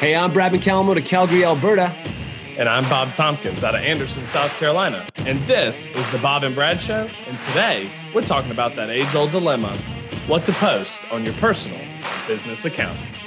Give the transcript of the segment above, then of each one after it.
Hey, I'm Brad McCallum of Calgary, Alberta. And I'm Bob Tompkins out of Anderson, South Carolina. And this is the Bob and Brad Show. And today we're talking about that age old dilemma what to post on your personal business accounts.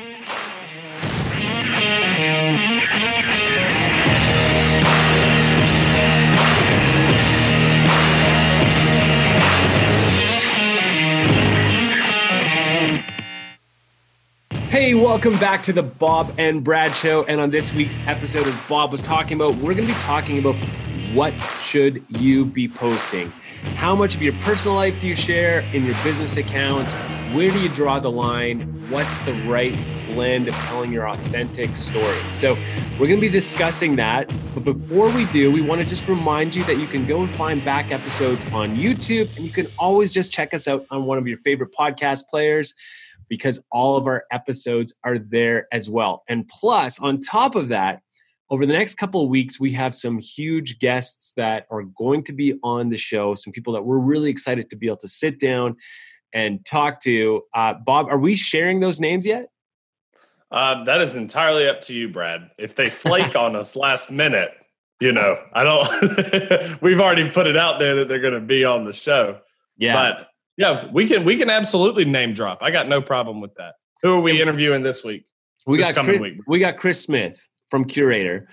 Hey, welcome back to the Bob and Brad Show. And on this week's episode, as Bob was talking about, we're going to be talking about what should you be posting? How much of your personal life do you share in your business account? Where do you draw the line? What's the right blend of telling your authentic story? So, we're going to be discussing that. But before we do, we want to just remind you that you can go and find back episodes on YouTube, and you can always just check us out on one of your favorite podcast players because all of our episodes are there as well. And plus, on top of that, over the next couple of weeks, we have some huge guests that are going to be on the show, some people that we're really excited to be able to sit down and talk to. Uh, Bob, are we sharing those names yet? Uh, that is entirely up to you, Brad. If they flake on us last minute, you know, I don't, we've already put it out there that they're going to be on the show. Yeah. But yeah, we can we can absolutely name drop. I got no problem with that. Who are we interviewing this week? We this got coming Chris, week. we got Chris Smith from Curaytor,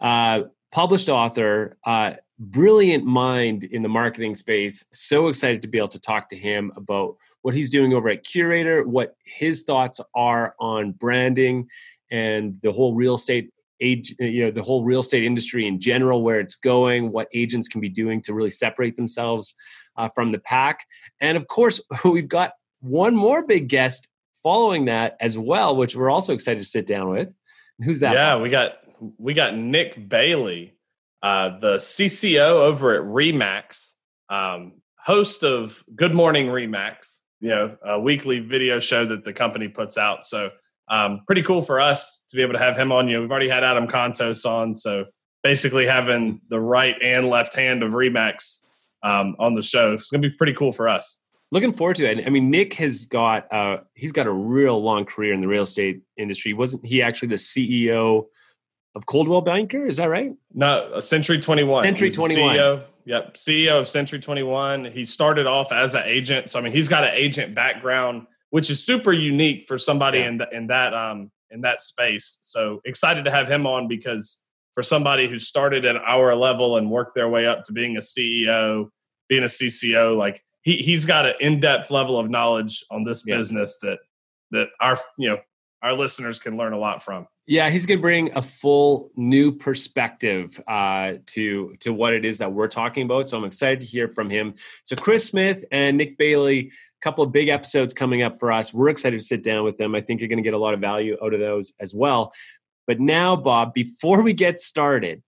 uh, published author, uh, brilliant mind in the marketing space. So excited to be able to talk to him about what he's doing over at Curaytor, what his thoughts are on branding and the whole real estate age you know the whole real estate industry in general where it's going what agents can be doing to really separate themselves uh, from the pack. And of course, we've got one more big guest following that as well, which we're also excited to sit down with. Who's that? Yeah, we got we got Nick Bailey, uh, the CCO over at Remax, um, host of Good Morning Remax, you know, a weekly video show that the company puts out. So um, pretty cool for us to be able to have him on. You know, we've already had Adam Contos on, so basically having the right and left hand of Remax um, on the show. It's going to be pretty cool for us. Looking forward to it. I mean, Nick has got uh, he's got a real long career in the real estate industry. Wasn't he actually the CEO of Coldwell Banker? Is that right? No, Century Twenty One. Century Twenty One. CEO. Yep, CEO of Century Twenty One. He started off as an agent, so I mean, he's got an agent background, which is super unique for somebody yeah. in the, in that um in that space. So excited to have him on because for somebody who started at our level and worked their way up to being a CEO, being a CCO, like he he's got an in-depth level of knowledge on this yeah. business that that our you know our listeners can learn a lot from. Yeah, he's going to bring a full new perspective uh, to to what it is that we're talking about. So I'm excited to hear from him. So Chris Smith and Nick Bailey, a couple of big episodes coming up for us. We're excited to sit down with them. I think you're going to get a lot of value out of those as well. But now, Bob, before we get started,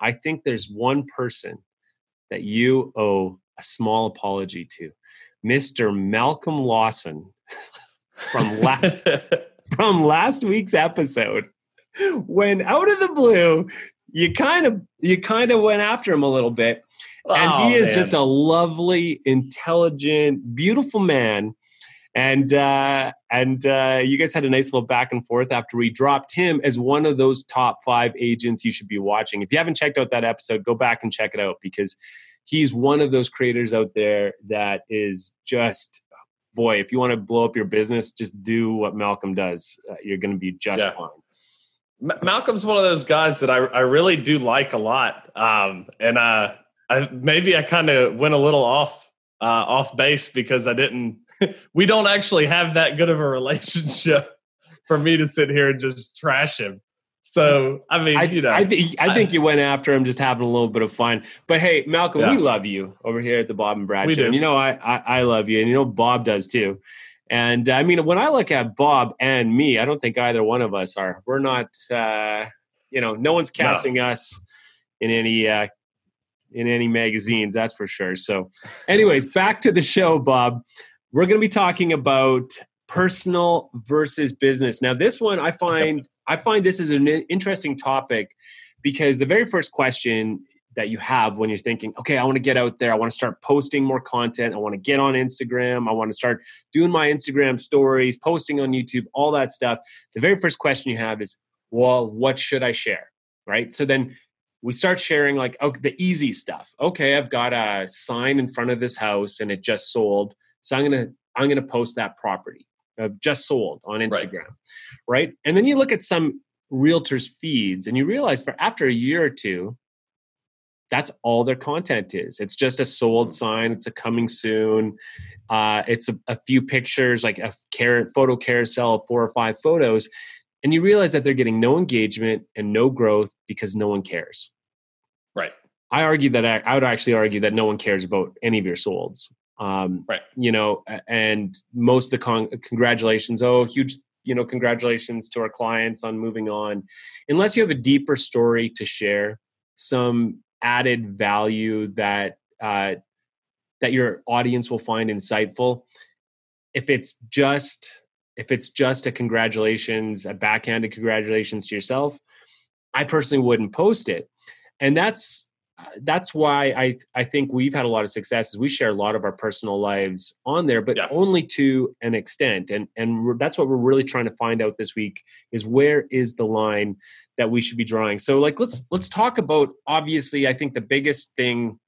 I think there's one person that you owe a small apology to Mr. Malcolm Lawson from last from last week's episode when out of the blue you kind of you kind of went after him a little bit and oh, he is man. just a lovely intelligent beautiful man and uh, and uh, you guys had a nice little back and forth after we dropped him as one of those top five agents you should be watching. If you haven't checked out that episode, go back and check it out because he's one of those creators out there that is just boy. If you want to blow up your business, just do what Malcolm does. Uh, you're going to be just yeah. fine. Malcolm's one of those guys that I, I really do like a lot, um, and uh, I, maybe I kind of went a little off uh, off base because I didn't. we don't actually have that good of a relationship for me to sit here and just trash him. So I mean, I, you know, I, th- I think I, you went after him, just having a little bit of fun. But hey, Malcolm, yeah. we love you over here at the Bob and Brad we show. Do. And you know, I, I, I love you, and you know, Bob does too. And I mean, when I look at Bob and me, I don't think either one of us are. We're not. Uh, you know, no one's casting no. us in any uh, in any magazines, that's for sure. So, anyways, back to the show, Bob. We're going to be talking about personal versus business. Now, this one I find I find this is an interesting topic because the very first question that you have when you're thinking, okay, I want to get out there, I want to start posting more content, I want to get on Instagram, I want to start doing my Instagram stories, posting on YouTube, all that stuff. The very first question you have is, well, what should I share? Right. So then we start sharing like oh, the easy stuff. Okay, I've got a sign in front of this house and it just sold. So I'm gonna I'm gonna post that property uh, just sold on Instagram, right. right? And then you look at some realtors' feeds and you realize for after a year or two, that's all their content is. It's just a sold mm. sign. It's a coming soon. Uh, it's a, a, few pictures, like a car- photo carousel of four or five photos, and you realize that they're getting no engagement and no growth because no one cares. Right. I argue that I, I would actually argue that no one cares about any of your solds. Um, right. You know, and most of the con- congratulations. Oh, huge you know congratulations to our clients on moving on unless you have a deeper story to share some added value that uh, that your audience will find insightful if it's just if it's just a congratulations a backhanded congratulations to yourself i personally wouldn't post it and that's that's why I I think we've had a lot of success. Is we share a lot of our personal lives on there, but yeah. only to an extent. And and that's what we're really trying to find out this week is where is the line that we should be drawing. So like let's let's talk about. Obviously, I think the biggest thing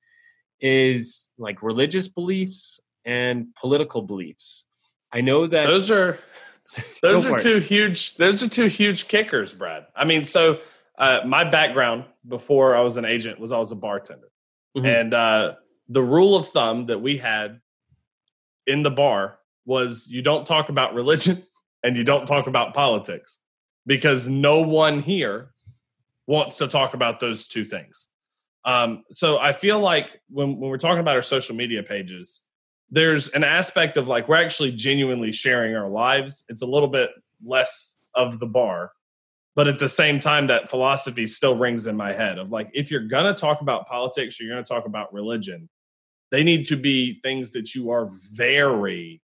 is like religious beliefs and political beliefs. I know that those are those are two huge. Those are two huge kickers, Brad. I mean, so uh, my background before I was an agent was I was a bartender, mm-hmm. and uh, the rule of thumb that we had in the bar was you don't talk about religion and you don't talk about politics because no one here wants to talk about those two things. Um, so I feel like when, when we're talking about our social media pages, there's an aspect of like we're actually genuinely sharing our lives. It's a little bit less of the bar but at the same time that philosophy still rings in my head of like if you're going to talk about politics or you're going to talk about religion they need to be things that you are very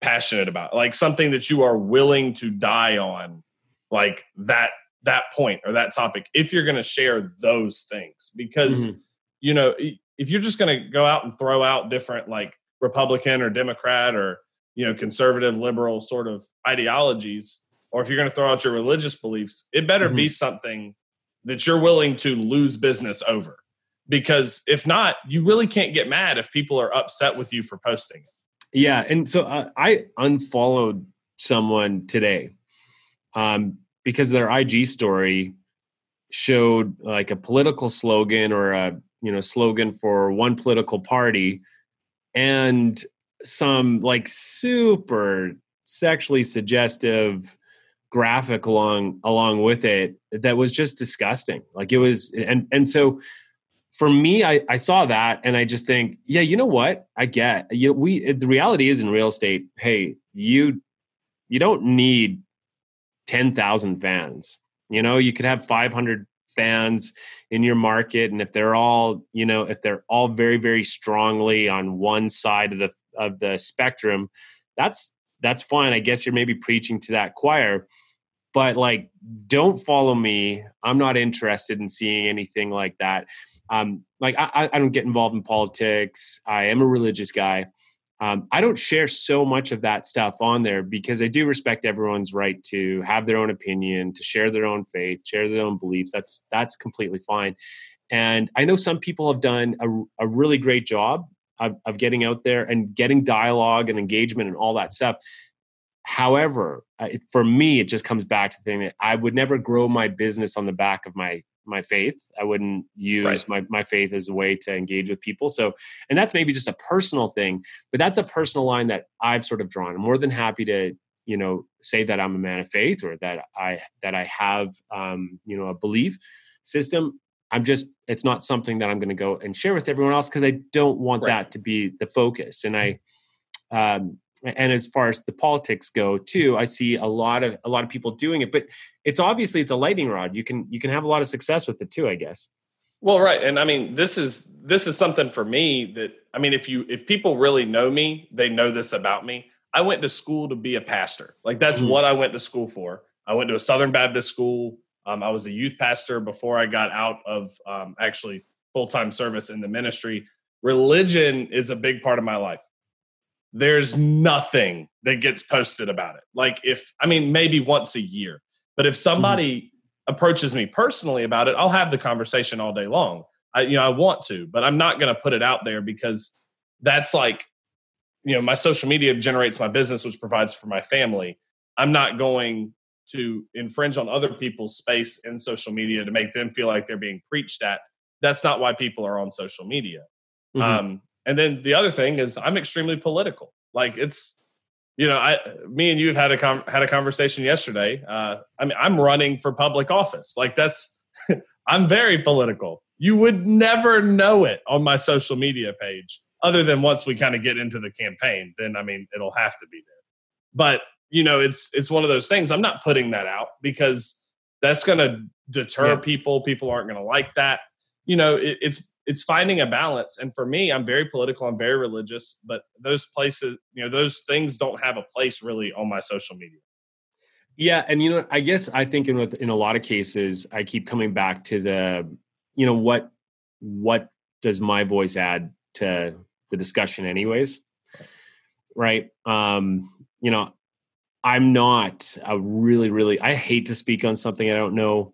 passionate about like something that you are willing to die on like that that point or that topic if you're going to share those things because mm-hmm. you know if you're just going to go out and throw out different like republican or democrat or you know conservative liberal sort of ideologies or if you're going to throw out your religious beliefs, it better mm-hmm. be something that you're willing to lose business over. Because if not, you really can't get mad if people are upset with you for posting it. Yeah. And so uh, I unfollowed someone today um, because their IG story showed like a political slogan or a you know slogan for one political party and some like super sexually suggestive graphic along along with it that was just disgusting. Like it was and and so for me I, I saw that and i just think yeah you know what? I get you we the reality is in real estate hey you you don't need 10,000 fans. You know you could have 500 fans in your market and if they're all you know if they're all very very strongly on one side of the of the spectrum that's that's fine. I guess you're maybe preaching to that choir, but like, don't follow me. I'm not interested in seeing anything like that. Um, like, I, I don't get involved in politics. I am a religious guy. Um, I don't share so much of that stuff on there because I do respect everyone's right to have their own opinion, to share their own faith, share their own beliefs. That's that's completely fine. And I know some people have done a, a really great job of, of getting out there and getting dialogue and engagement and all that stuff. However, for me, it just comes back to the thing that I would never grow my business on the back of my my faith. I wouldn't use right. my, my faith as a way to engage with people. So, and that's maybe just a personal thing, but that's a personal line that I've sort of drawn. I'm more than happy to, you know, say that I'm a man of faith or that I that I have, um, you know, a belief system. I'm just it's not something that I'm going to go and share with everyone else because I don't want right. that to be the focus. And I, um, and as far as the politics go too, I see a lot of a lot of people doing it. But it's obviously it's a lightning rod. You can you can have a lot of success with it too. I guess. Well, right, and I mean this is this is something for me that I mean if you if people really know me, they know this about me. I went to school to be a pastor. Like that's mm-hmm. what I went to school for. I went to a Southern Baptist school. Um, I was a youth pastor before I got out of um, actually full time service in the ministry. Religion is a big part of my life. There's nothing that gets posted about it. Like, if I mean, maybe once a year, but if somebody mm-hmm. approaches me personally about it, I'll have the conversation all day long. I, you know, I want to, but I'm not going to put it out there because that's like, you know, my social media generates my business, which provides for my family. I'm not going to infringe on other people's space in social media to make them feel like they're being preached at. That's not why people are on social media. Mm-hmm. Um, and then the other thing is, I'm extremely political. Like it's, you know, I, me and you have had a com- had a conversation yesterday. Uh, I mean, I'm running for public office. Like that's, I'm very political. You would never know it on my social media page, other than once we kind of get into the campaign. Then I mean, it'll have to be there. But you know, it's it's one of those things. I'm not putting that out because that's going to deter yeah. people. People aren't going to like that. You know, it, it's it's finding a balance. And for me, I'm very political. I'm very religious, but those places, you know, those things don't have a place really on my social media. Yeah, and you know, I guess I think in in a lot of cases, I keep coming back to the, you know, what what does my voice add to the discussion, anyways, right? Um, you know, I'm not a really, really. I hate to speak on something I don't know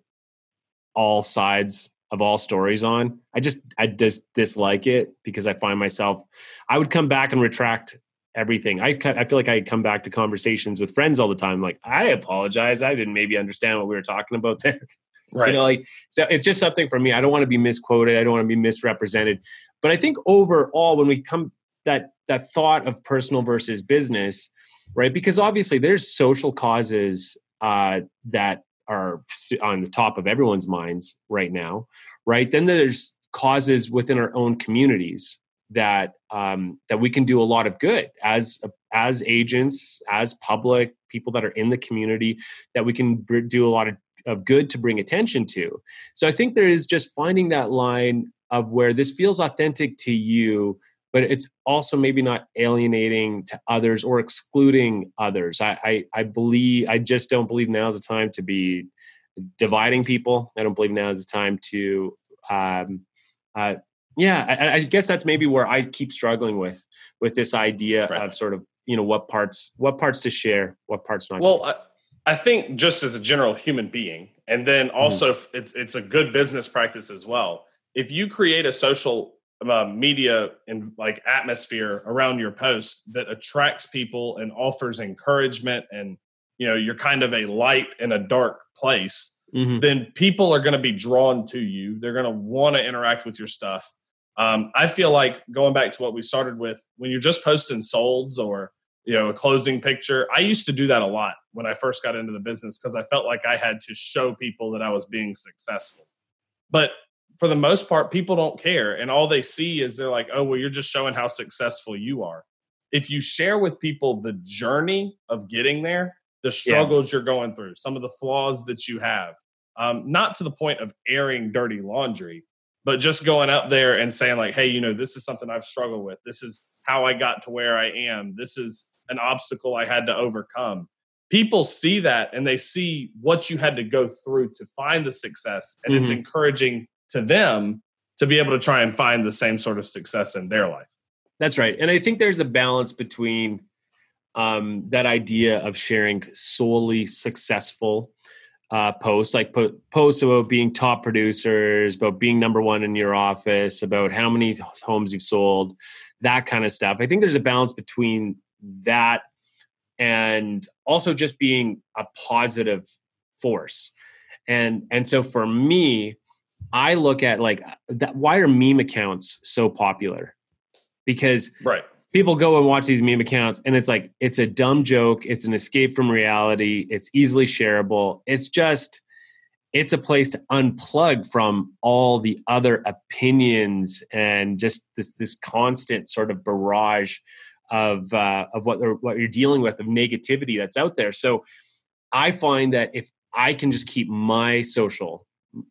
all sides of all stories on. I just I just dislike it because I find myself I would come back and retract everything. I I feel like I come back to conversations with friends all the time like I apologize. I didn't maybe understand what we were talking about there. Right. You know like so it's just something for me. I don't want to be misquoted. I don't want to be misrepresented. But I think overall when we come that that thought of personal versus business, right? Because obviously there's social causes uh, that are on the top of everyone's minds right now, right? Then there's causes within our own communities that um, that we can do a lot of good as as agents, as public people that are in the community that we can do a lot of, of good to bring attention to. So I think there is just finding that line of where this feels authentic to you but it's also maybe not alienating to others or excluding others. I, I, I believe I just don't believe now is the time to be dividing people. I don't believe now is the time to um, uh, yeah, I, I, guess that's maybe where I keep struggling with with this idea right. of sort of you know what parts what parts to share, what parts not. Well, I, I, think just as a general human being, and then mm-hmm. also mm. it's it's a good business practice as well. If you create a social uh, media and like atmosphere around your post that attracts people and offers encouragement and you know you're kind of a light in a dark place mm-hmm. then people are going to be drawn to you. They're going to want to interact with your stuff. Um, i feel like going back to what we started with when you're just posting solds or you know a closing picture i used to do that a lot when i first got into the business because i felt like i had to show people that i was being successful. But for the most part, people don't care. And all they see is they're like, oh, well, you're just showing how successful you are. If you share with people the journey of getting there, the struggles yeah. you're going through, some of the flaws that you have, um, not to the point of airing dirty laundry, but just going up there and saying, like, hey, you know, this is something I've struggled with. This is how I got to where I am. This is an obstacle I had to overcome. People see that and they see what you had to go through to find the success. And mm-hmm. it's encouraging to them to be able to try and find the same sort of success in their life. That's right. And I think there's a balance between um, that idea of sharing solely successful uh, posts, like po- posts about being top producers, about being number one in your office, about how many homes you've sold, that kind of stuff. I think there's a balance between that and also just being a positive force. And and so for me, I look at like that. Why are meme accounts so popular? Because right people go and watch these meme accounts and it's like it's a dumb joke it's an escape from reality it's easily shareable it's just it's a place to unplug from all the other opinions and just this this constant sort of barrage of uh, of what what you're dealing with of negativity that's out there so i find that if i can just keep my social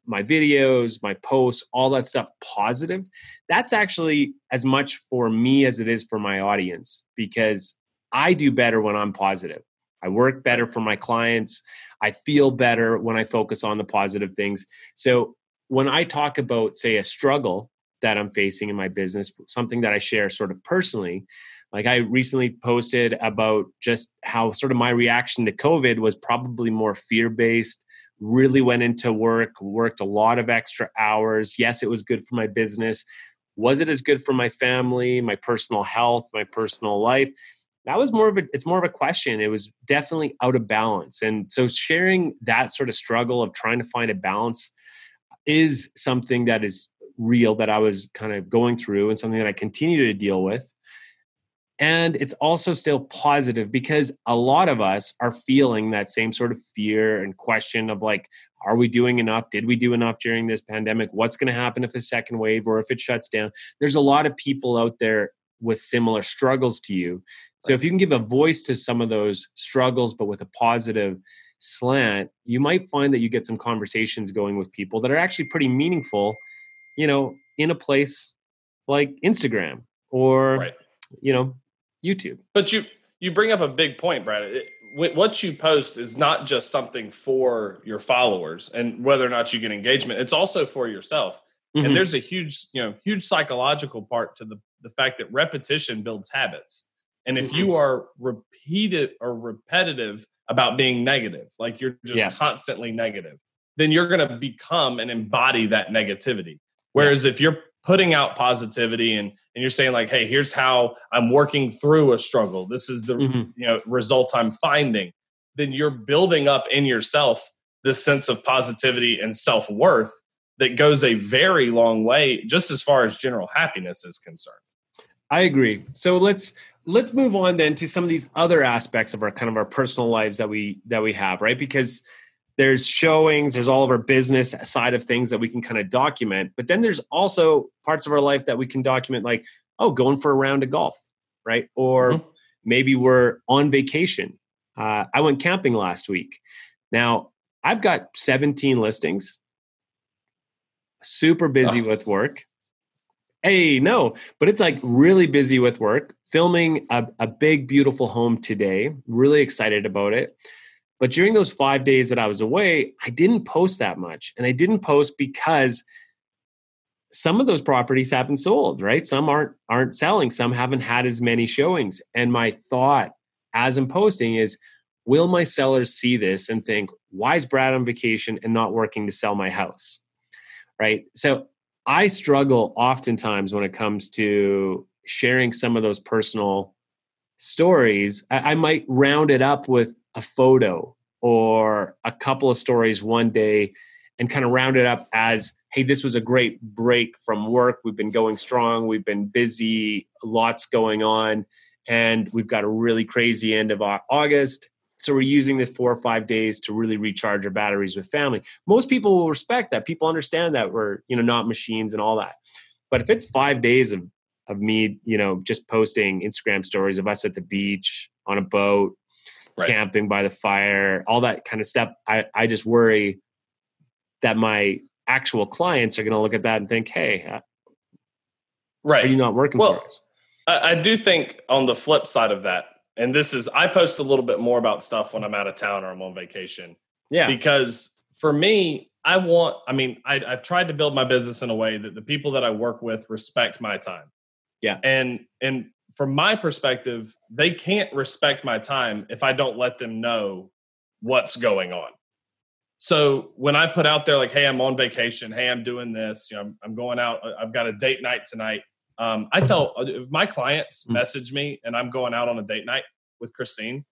my videos, my posts, all that stuff positive, that's actually as much for me as it is for my audience because I do better when I'm positive. I work better for my clients. I feel better when I focus on the positive things. So when I talk about, say, a struggle that I'm facing in my business, something that I share sort of personally, like I recently posted about just how sort of my reaction to COVID was probably more fear based, really went into work, worked a lot of extra hours. Yes, it was good for my business. Was it as good for my family, my personal health, my personal life? That was more of a it's more of a question. It was definitely out of balance. And so sharing that sort of struggle of trying to find a balance is something that is real that I was kind of going through and something that I continue to deal with. And it's also still positive because a lot of us are feeling that same sort of fear and question of like, are we doing enough? Did we do enough during this pandemic? What's going to happen if a second wave or if it shuts down? There's a lot of people out there with similar struggles to you. So if you can give a voice to some of those struggles, but with a positive slant, you might find that you get some conversations going with people that are actually pretty meaningful, you know, in a place like Instagram or, right. you know, YouTube. But you you bring up a big point, Brad. It, what you post is not just something for your followers and whether or not you get engagement. It's also for yourself. Mm-hmm. And there's a huge, you know, huge psychological part to the the fact that repetition builds habits. And if mm-hmm. you are repeated or repetitive about being negative, like you're just yeah. constantly negative, then you're going to become and embody that negativity. Whereas if you're putting out positivity and and you're saying like hey here's how i'm working through a struggle. This is the mm-hmm. you know result i'm finding. Then you're building up in yourself this sense of positivity and self-worth that goes a very long way just as far as general happiness is concerned. I agree. So let's let's move on then to some of these other aspects of our kind of our personal lives that we that we have right? Because there's showings there's all of our business side of things that we can kind of document but then there's also parts of our life that we can document like oh going for a round of golf right? Or mm-hmm. maybe we're on vacation. Uh, i went camping last week. Now i've got 17 listings. Super busy oh. with work. Hey no but it's like really busy with work. Filming a, a big beautiful home today. Really excited about it but during those five days that I was away, I didn't post that much. And I didn't post because some of those properties haven't sold, right? Some aren't aren't selling, some haven't had as many showings. And my thought as I'm posting is, will my sellers see this and think, why is Brad on vacation and not working to sell my house? Right. So I struggle oftentimes when it comes to sharing some of those personal stories. I, I might round it up with a photo or a couple of stories one day and kind of round it up as hey this was a great break from work. We've been going strong. We've been busy. Lots going on. And we've got a really crazy end of august. So we're using this four or five days to really recharge our batteries with family. Most people will respect that. People understand that we're you know not machines and all that. But if it's five days of of me you know just posting instagram stories of us at the beach on a boat right. camping by the fire, all that kind of stuff. I, I just worry that my actual clients are going to look at that and think, hey, uh, right. are you not working well, for us? I, I do think on the flip side of that, and this is, I post a little bit more about stuff when I'm out of town or I'm on vacation. Yeah. Because for me, I want, I mean, I, I've tried to build my business in a way that the people that I work with respect my time. Yeah. And, and from my perspective, they can't respect my time if I don't let them know what's going on. So when I put out there like, "Hey, I'm on vacation. Hey, I'm doing this. You know, I'm, I'm going out. I've got a date night tonight." Um, I tell if my clients hmm. message me and I'm going out on a date night with Christine,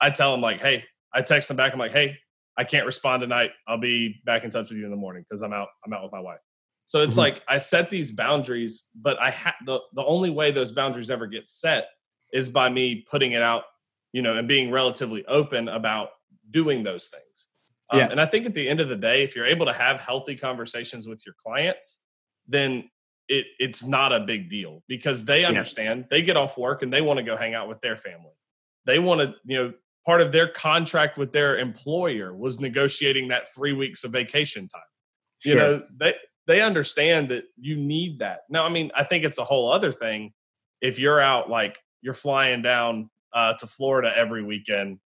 I tell them like, "Hey," I text them back. I'm like, "Hey, I can't respond tonight. I'll be back in touch with you in the morning because I'm out. I'm out with my wife." So it's mm-hmm. like I set these boundaries, but I have the the only way those boundaries ever get set is by me putting it out, you know, and being relatively open about doing those things. Um, yeah. And I think at the end of the day, if you're able to have healthy conversations with your clients, then it it's not a big deal because they understand yeah. they get off work and they want to go hang out with their family. They want to, you know, part of their contract with their employer was negotiating that three weeks of vacation time. Sure. You know, they they understand that you need that. Now, I mean, I think it's a whole other thing if you're out like you're flying down uh, to Florida every weekend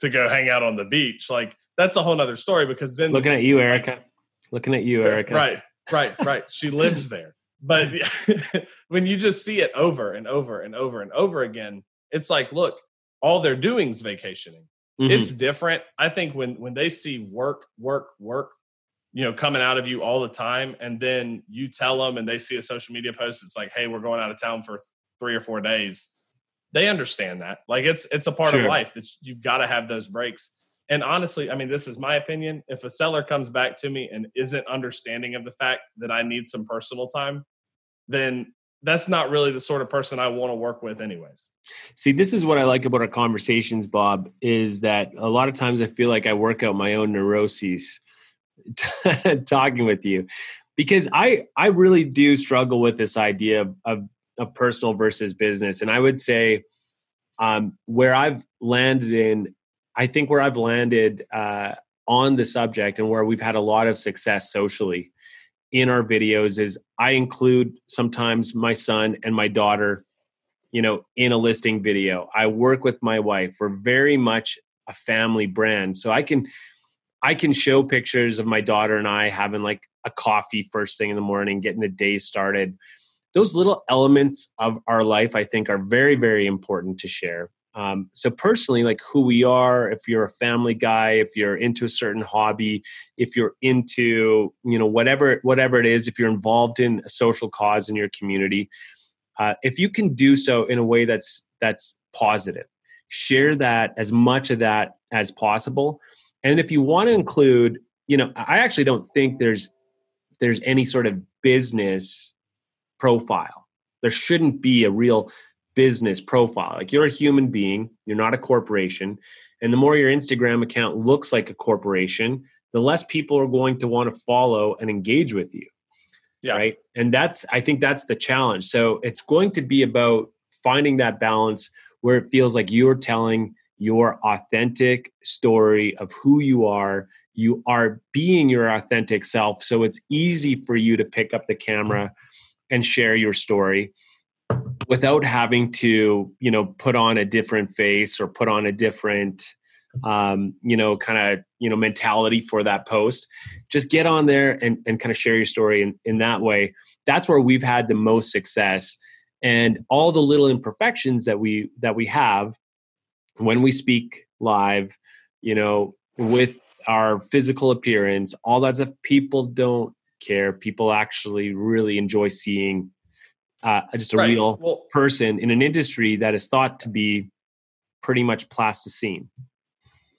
to go hang out on the beach. Like that's a whole other story because then looking at you, Erica. Looking at you, Erica. Right, right, right. She lives there. But when you just see it over and over and over and over again, it's like, look, all they're doing is vacationing. mm-hmm. it's different. I think when when they see work, work, work, you know, coming out of you all the time, and then you tell them, and they see a social media post, it's like, hey, we're going out of town for three or four days. They understand that. Like it's it's a part sure. of life that you've got to have those breaks. And honestly, I mean, this is my opinion. If a seller comes back to me and isn't understanding of the fact that I need some personal time, then that's not really the sort of person I want to work with, anyways. See, this is what I like about our conversations, Bob, is that a lot of times I feel like I work out my own neuroses talking with you because I I really do struggle with this idea of, of, of personal versus business, and I would say um, where I've landed in, I think where I've landed uh, on the subject and where we've had a lot of success socially in our videos is I include sometimes my son and my daughter, you know, in a listing video. I work with my wife. We're very much a family brand. So I can I can show pictures of my daughter and I having like a coffee first thing in the morning, getting the day started. Those little elements of our life I think are very very important to share. Um, so personally, like who we are, if you're a family guy, if you're into a certain hobby, if you're into you know whatever whatever it is, if you're involved in a social cause in your community, uh, if you can do so in a way that's that's positive, share that as much of that as possible, and if you want to include, you know, I actually don't think there's there's any sort of business profile. There shouldn't be a real business profile. Like you're a human being, you're not a corporation. And the more your Instagram account looks like a corporation, the less people are going to want to follow and engage with you. Yeah. Right. And that's, I think that's the challenge. So it's going to be about finding that balance where it feels like you're telling your authentic story of who you are. You are being your authentic self. So it's easy for you to pick up the camera and share your story without having to you know put on a different face or put on a different um, you know kind of you know mentality for that post just get on there and, and kind of share your story in, in that way that's where we've had the most success and all the little imperfections that we that we have when we speak live you know with our physical appearance all that stuff people don't care people actually really enjoy seeing uh, just a right. real well, person in an industry that is thought to be pretty much plasticine.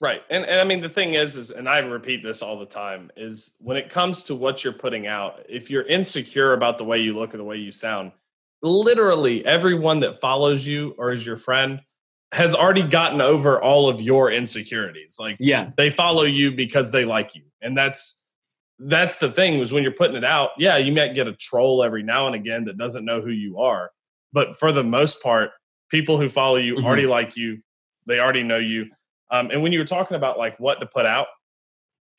Right. And and I mean the thing is is and I repeat this all the time is when it comes to what you're putting out, if you're insecure about the way you look or the way you sound, literally everyone that follows you or is your friend has already gotten over all of your insecurities. Like yeah, they follow you because they like you. And that's that's the thing was when you're putting it out, yeah, you might get a troll every now and again that doesn't know who you are. But for the most part, people who follow you mm-hmm. already like you, they already know you. Um, and when you were talking about like what to put out,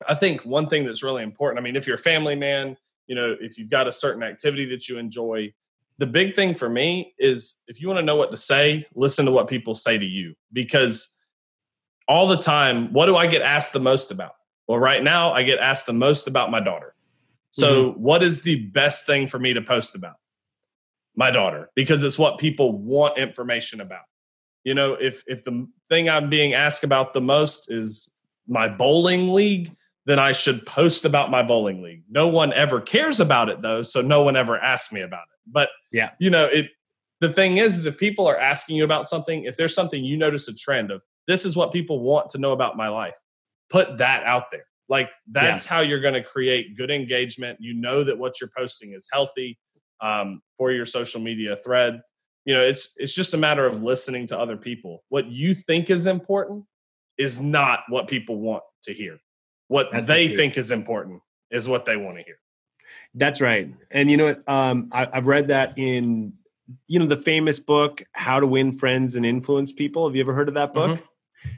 I think one thing that's really important, I mean, if you're a family man, you know, if you've got a certain activity that you enjoy, the big thing for me is if you want to know what to say, listen to what people say to you because all the time, what do I get asked the most about? Well, right now I get asked the most about my daughter. So, mm-hmm. what is the best thing for me to post about? My daughter, because it's what people want information about. You know, if if the thing I'm being asked about the most is my bowling league, then I should post about my bowling league. No one ever cares about it though, so no one ever asks me about it. But yeah, you know, it the thing is, is if people are asking you about something, if there's something you notice a trend of, this is what people want to know about my life put that out there. Like that's yeah. how you're going to create good engagement. You know that what you're posting is healthy um, for your social media thread. You know, it's it's just a matter of listening to other people. What you think is important is not what people want to hear. What that's they think is important is what they want to hear. That's right. And you know what? Um, I, I've read that in you know the famous book "How to Win Friends and Influence People." Have you ever heard of that book? Mm-hmm.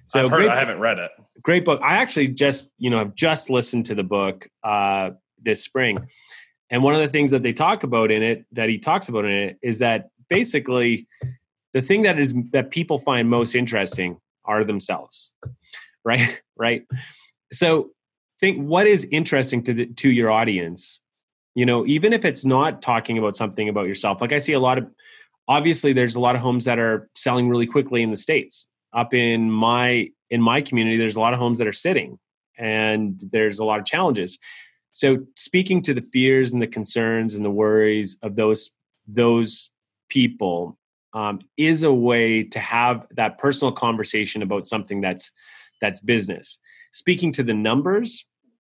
So heard, I haven't read it. Great book. I actually just, you know, I've just listened to the book uh, this spring. And one of the things that they talk about in it, that he talks about in it, is that basically the thing that is that people find most interesting are themselves. Right? right. So think what is interesting to the, to your audience. You know, even if it's not talking about something about yourself. Like I see a lot of obviously there's a lot of homes that are selling really quickly in the states up in my in my community, there's a lot of homes that are sitting and there's a lot of challenges. So speaking to the fears and the concerns and the worries of those those people um, is a way to have that personal conversation about something that's that's business. Speaking to the numbers,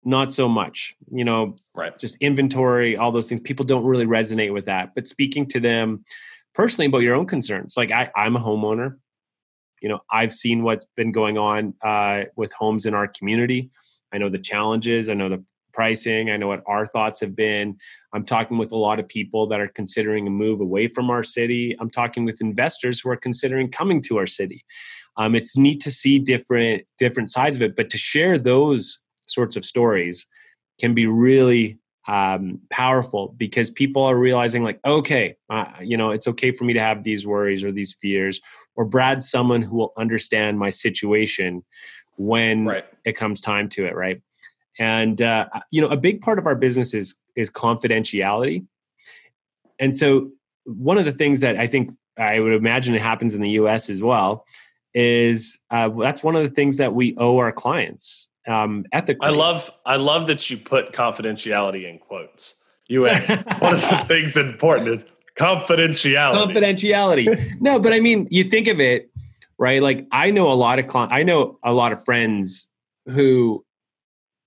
not so much. You know, right? Just inventory, all those things. People don't really resonate with that. But speaking to them personally about your own concerns, like I, I'm a homeowner. You know, I've seen what's been going on uh, with homes in our community. I know the challenges. I know the pricing. I know what our thoughts have been. I'm talking with a lot of people that are considering a move away from our city. I'm talking with investors who are considering coming to our city. Um, it's neat to see different different sides of it, but to share those sorts of stories can be really um, powerful because people are realizing like okay uh, you know it's okay for me to have these worries or these fears or brad's someone who will understand my situation when right. it comes time to it right? And uh, you know a big part of our business is is confidentiality. And so one of the things that i think i would imagine it happens in the us as well is uh, that's one of the things that we owe our clients um, ethically. i love i love that you put confidentiality in quotes. You one of the things important is confidentiality. Confidentiality. No but i mean you think of it right? Like i know a lot of clients i know a lot of friends who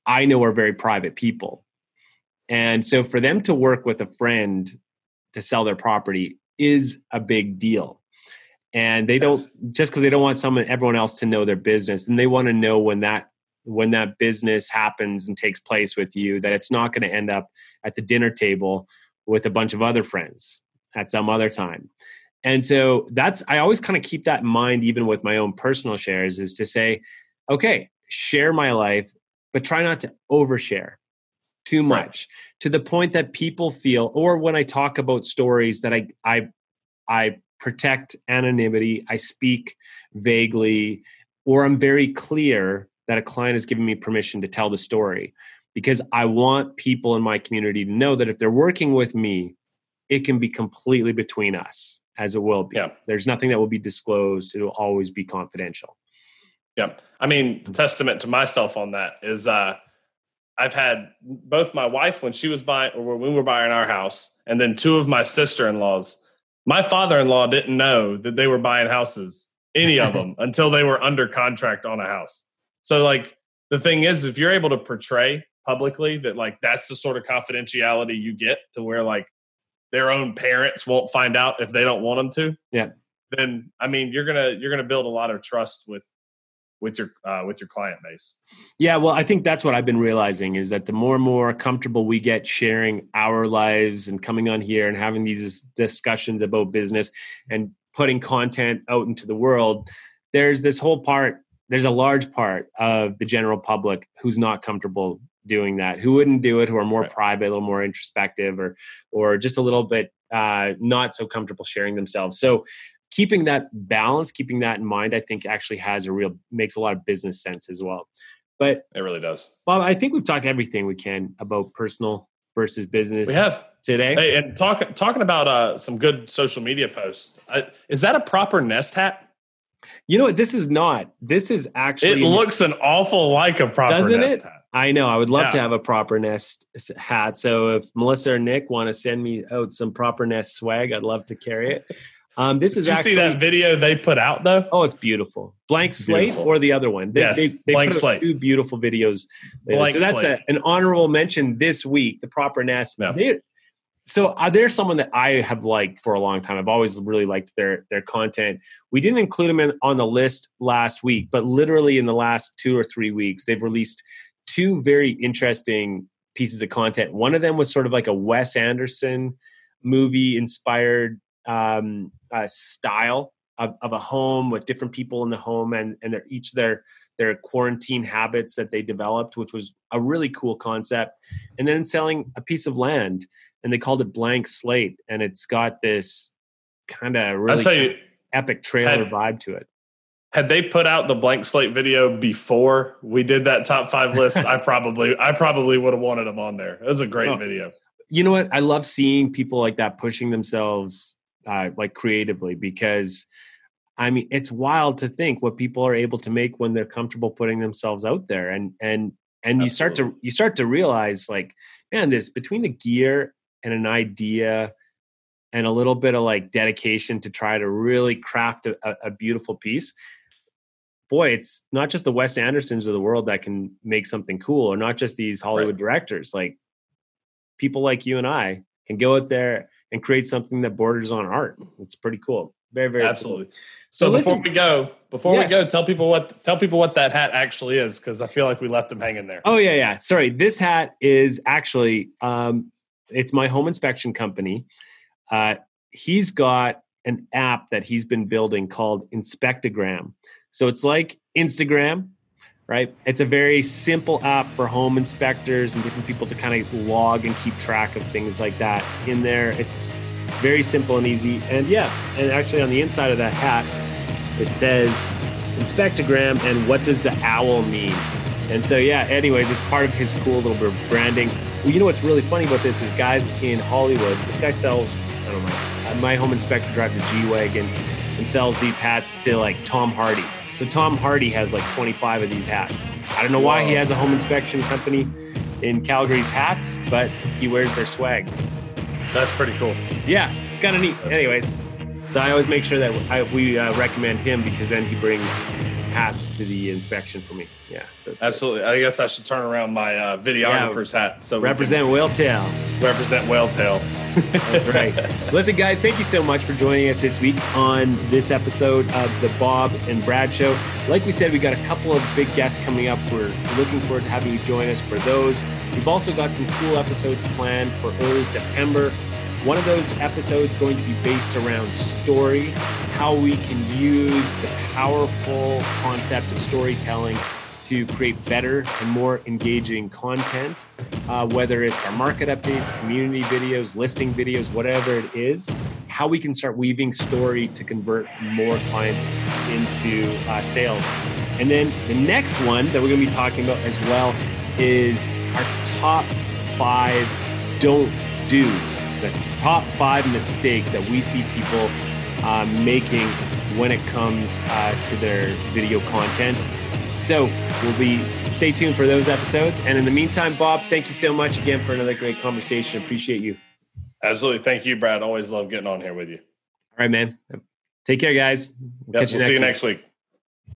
I know are very private people. And so for them to work with a friend to sell their property is a big deal. And they don't just because they don't want someone everyone else to know their business and they want to know when that when that business happens and takes place with you that it's not going to end up at the dinner table with a bunch of other friends at some other time. And so that's I always kind of keep that in mind even with my own personal shares is to say okay, share my life but try not to overshare too much right. to the point that people feel or when i talk about stories that i i i protect anonymity i speak vaguely or i'm very clear that a client has given me permission to tell the story because i want people in my community to know that if they're working with me it can be completely between us as it will be yeah. there's nothing that will be disclosed it will always be confidential yeah. I mean, testament to myself on that is uh I've had both my wife when she was buying or when we were buying our house, and then two of my sister-in-laws. My father-in-law didn't know that they were buying houses, any of them, until they were under contract on a house. So like the thing is, if you're able to portray publicly that like that's the sort of confidentiality you get to where like their own parents won't find out if they don't want them to. Yeah. Then I mean you're gonna you're gonna build a lot of trust with with your uh, with your client base yeah well i think that's what i've been realizing is that the more and more comfortable we get sharing our lives and coming on here and having these discussions about business and putting content out into the world there's this whole part there's a large part of the general public who's not comfortable doing that who wouldn't do it who are more right. private a little more introspective or or just a little bit uh, not so comfortable sharing themselves so keeping that balance, keeping that in mind, I think actually has a real makes a lot of business sense as well. But it really does. Bob, I think we've talked everything we can about personal versus business. We have today. Hey, and talking talking about uh, some good social media posts. Uh, is that a proper nest hat? You know what? This is not. This is actually. It looks an awful like a proper doesn't nest it? hat. I know. I would love yeah. to have a proper nest hat. So if Melissa or Nick want to send me out some proper nest swag, I'd love to carry it. Um, this is you actually, see that video they put out though? Oh, it's beautiful. Blank slate beautiful. or the other one? They, yes, they, they blank slate. Two beautiful videos. Blank so that's a, an honorable mention this week. The proper nest. They, so uh, they're someone that I have liked for a long time. I've always really liked their their content. We didn't include them in, on the list last week, but literally in the last two or three weeks, they've released two very interesting pieces of content. One of them was sort of like a Wes Anderson movie inspired um, uh, style of, of, a home with different people in the home and and their, each their their quarantine habits that they developed, which was a really cool concept. And then selling a piece of land, and they called it Blank Slate, and it's got this kind of really you, epic trailer had, vibe to it. Had they put out the Blank Slate video before we did that top five list, I probably I probably would have wanted them on there. It was a great oh. video. You know what? I love seeing people like that pushing themselves uh, like creatively because I mean, it's wild to think what people are able to make when they're comfortable putting themselves out there, and and and Absolutely. you start to you start to realize like, man, this between the gear and an idea and a little bit of like dedication to try to really craft a, a beautiful piece boy, it's not just the Wes Andersons of the world that can make something cool, or not just these Hollywood right. directors. Like people like you and I can go out there and create something that borders on art. It's pretty cool. Very, very absolutely. Cool. So, so before listen, we go, before yes. we go, tell people what tell people what that hat actually is because I feel like we left them hanging there. Oh yeah, yeah. Sorry, this hat is actually um, it's my home inspection company. Uh, he's got an app that he's been building called Inspectogram. So it's like Instagram, right? It's a very simple app for home inspectors and different people to kind of log and keep track of things like that. In there, it's very simple and easy. And yeah, and actually on the inside of that hat, it says Inspectogram and what does the owl mean? And so yeah, anyways, it's part of his cool little branding. Well, you know what's really funny about this is guys in Hollywood. This guy sells. I don't know. My home inspector drives a G wagon and sells these hats to like Tom Hardy so Tom Hardy has like 25 of these hats. I don't know why he has a home inspection company in Calgary's hats, but he wears their swag. That's pretty cool. Yeah, it's kind of neat. That's Anyways, so I always make sure that I, we uh, recommend him because then he brings hats to the inspection for me. Yeah, so absolutely. Good. I guess I should turn around my uh, videographer's yeah, hat. So represent whale tail. Represent whale tail. That's right. Listen, guys, thank you so much for joining us this week on this episode of the Bob and Brad Show. Like we said, we got a couple of big guests coming up. We're looking forward to having you join us for those. We've also got some cool episodes planned for early September. One of those episodes is going to be based around story, how we can use the powerful concept of storytelling to create better and more engaging content, uh, whether it's our market updates, community videos, listing videos, whatever it is, how we can start weaving story to convert more clients into uh, sales. And then the next one that we're going to be talking about as well is our top five don't do's, top five mistakes that we see people uh, making when it comes uh, to their video content. So we'll be stay tuned for those episodes. And in the meantime, Bob, thank you so much again for another great conversation. Appreciate you. Absolutely. Thank you, Brad. Always love getting on here with you. All right, man. Take care, guys. We'll, yep, catch you, we'll next see you next week.